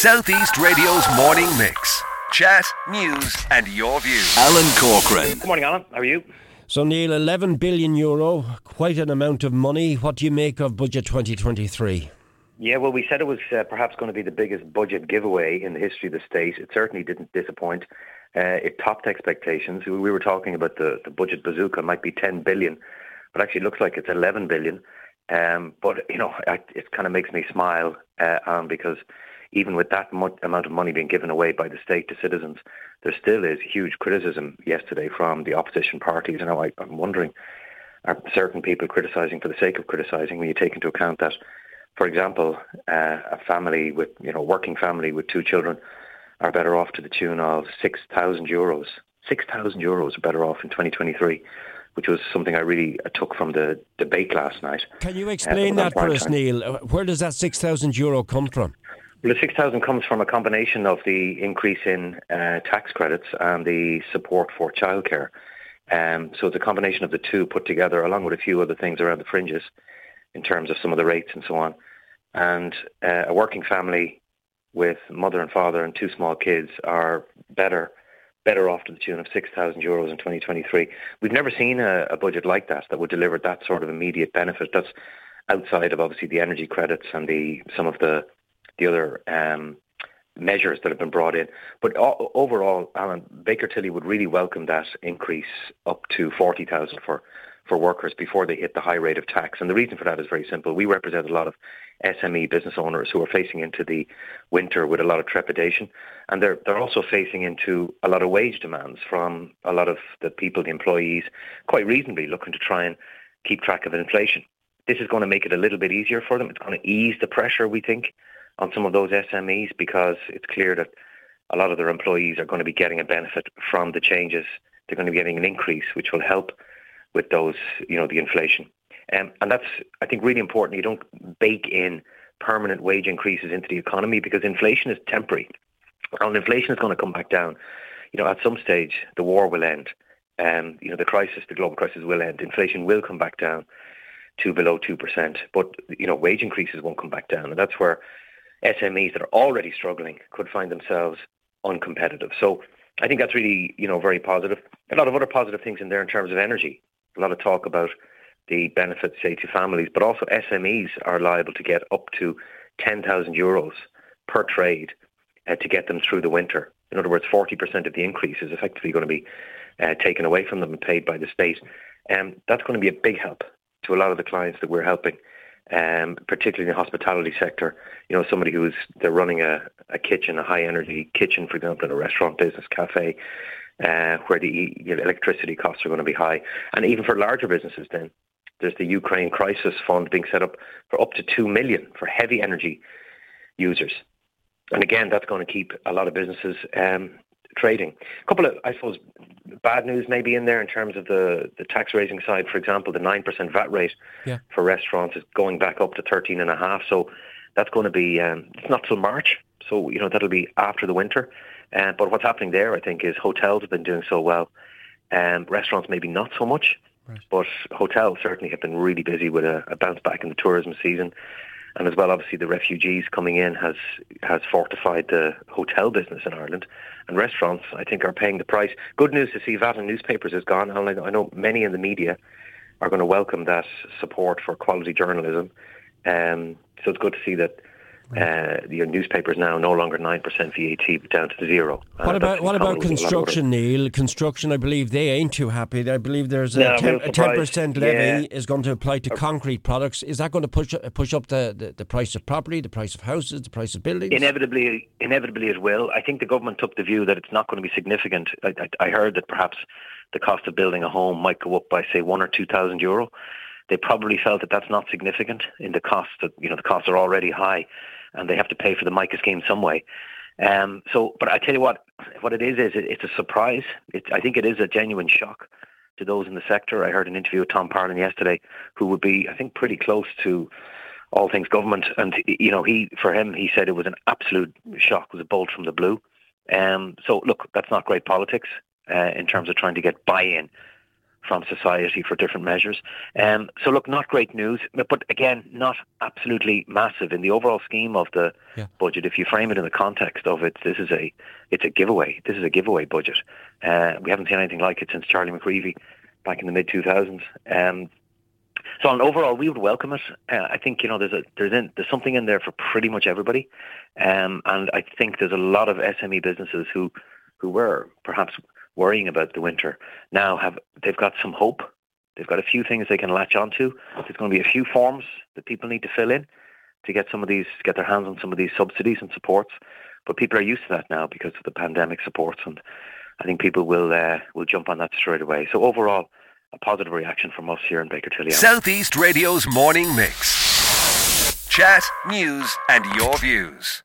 Southeast Radio's morning mix. Chat, news, and your views. Alan Corcoran. Good morning, Alan. How are you? So, Neil, 11 billion euro, quite an amount of money. What do you make of Budget 2023? Yeah, well, we said it was uh, perhaps going to be the biggest budget giveaway in the history of the state. It certainly didn't disappoint. Uh, it topped expectations. We were talking about the, the budget bazooka might be 10 billion, but actually it looks like it's 11 billion. Um, but, you know, it kind of makes me smile uh, um, because even with that mo- amount of money being given away by the state to citizens, there still is huge criticism yesterday from the opposition parties. And I, I'm wondering, are certain people criticising for the sake of criticising when you take into account that, for example, uh, a family with, you know, working family with two children are better off to the tune of 6,000 euros. 6,000 euros are better off in 2023 which was something I really took from the debate last night. Can you explain uh, that for us, Neil? Where does that 6,000 euro come from? The 6,000 comes from a combination of the increase in uh, tax credits and the support for childcare. Um, so it's a combination of the two put together, along with a few other things around the fringes in terms of some of the rates and so on. And uh, a working family with mother and father and two small kids are better better off to the tune of 6,000 euros in 2023. We've never seen a, a budget like that that would deliver that sort of immediate benefit. That's outside of obviously the energy credits and the some of the the other um, measures that have been brought in. But overall, Alan, Baker Tilly would really welcome that increase up to 40,000 for, for workers before they hit the high rate of tax. And the reason for that is very simple. We represent a lot of SME business owners who are facing into the winter with a lot of trepidation. And they're, they're also facing into a lot of wage demands from a lot of the people, the employees, quite reasonably looking to try and keep track of inflation. This is going to make it a little bit easier for them. It's going to ease the pressure, we think, on some of those SMEs because it's clear that a lot of their employees are going to be getting a benefit from the changes. They're going to be getting an increase, which will help with those, you know, the inflation. Um, and that's, I think, really important. You don't bake in permanent wage increases into the economy because inflation is temporary. And inflation is going to come back down. You know, at some stage, the war will end. Um, you know, the crisis, the global crisis will end. Inflation will come back down to below 2%. But, you know, wage increases won't come back down. And that's where SMEs that are already struggling could find themselves uncompetitive. So I think that's really, you know, very positive. A lot of other positive things in there in terms of energy. A lot of talk about the benefits, say, to families, but also SMEs are liable to get up to 10,000 euros per trade uh, to get them through the winter. In other words, 40% of the increase is effectively going to be uh, taken away from them and paid by the state. Um, that's going to be a big help to a lot of the clients that we're helping um, particularly in the hospitality sector. You know, somebody who's they're running a, a kitchen, a high energy kitchen, for example, in a restaurant business, cafe, uh, where the you know, electricity costs are going to be high, and even for larger businesses, then there's the Ukraine Crisis Fund being set up for up to two million for heavy energy users. And again, that's going to keep a lot of businesses um, trading. A couple of, I suppose, bad news maybe in there in terms of the, the tax raising side. For example, the 9% VAT rate yeah. for restaurants is going back up to 13.5. So that's going to be, um, it's not till March. So, you know, that'll be after the winter. Uh, but what's happening there, I think, is hotels have been doing so well. Um, restaurants maybe not so much. Right. But hotels certainly have been really busy with a, a bounce back in the tourism season and as well, obviously, the refugees coming in has has fortified the hotel business in Ireland, and restaurants, I think, are paying the price. Good news to see VAT in newspapers has gone, and I know many in the media are going to welcome that support for quality journalism. Um, so it's good to see that uh, your newspapers now no longer nine percent VAT, but down to zero. Uh, what about what about construction, Neil? Construction, I believe they ain't too happy. I believe there's a ten percent levy yeah. is going to apply to concrete products. Is that going to push push up the, the, the, price of property, the price of houses, the price of buildings? Inevitably, inevitably it will. I think the government took the view that it's not going to be significant. I, I, I heard that perhaps the cost of building a home might go up by say one or two thousand euro. They probably felt that that's not significant in the cost. That you know the costs are already high and they have to pay for the MICA scheme some way. Um, so, but I tell you what, what it is is it, it's a surprise. It, I think it is a genuine shock to those in the sector. I heard an interview with Tom Parlon yesterday, who would be, I think, pretty close to all things government. And you know, he for him, he said it was an absolute shock, it was a bolt from the blue. Um, so, look, that's not great politics uh, in terms of trying to get buy-in from society for different measures. Um, so look, not great news, but again, not absolutely massive in the overall scheme of the yeah. budget. If you frame it in the context of it, this is a it's a giveaway. This is a giveaway budget. Uh, we haven't seen anything like it since Charlie McCreevy back in the mid 2000s. Um, so on overall, we would welcome it. Uh, I think you know there's a there's in, there's something in there for pretty much everybody, um, and I think there's a lot of SME businesses who who were perhaps worrying about the winter now have they've got some hope. They've got a few things they can latch onto. There's going to be a few forms that people need to fill in to get some of these get their hands on some of these subsidies and supports. But people are used to that now because of the pandemic supports, and I think people will uh, will jump on that straight away. So overall, a positive reaction from us here in Baker Tilly. Southeast Radio's morning mix. Chat, news, and your views.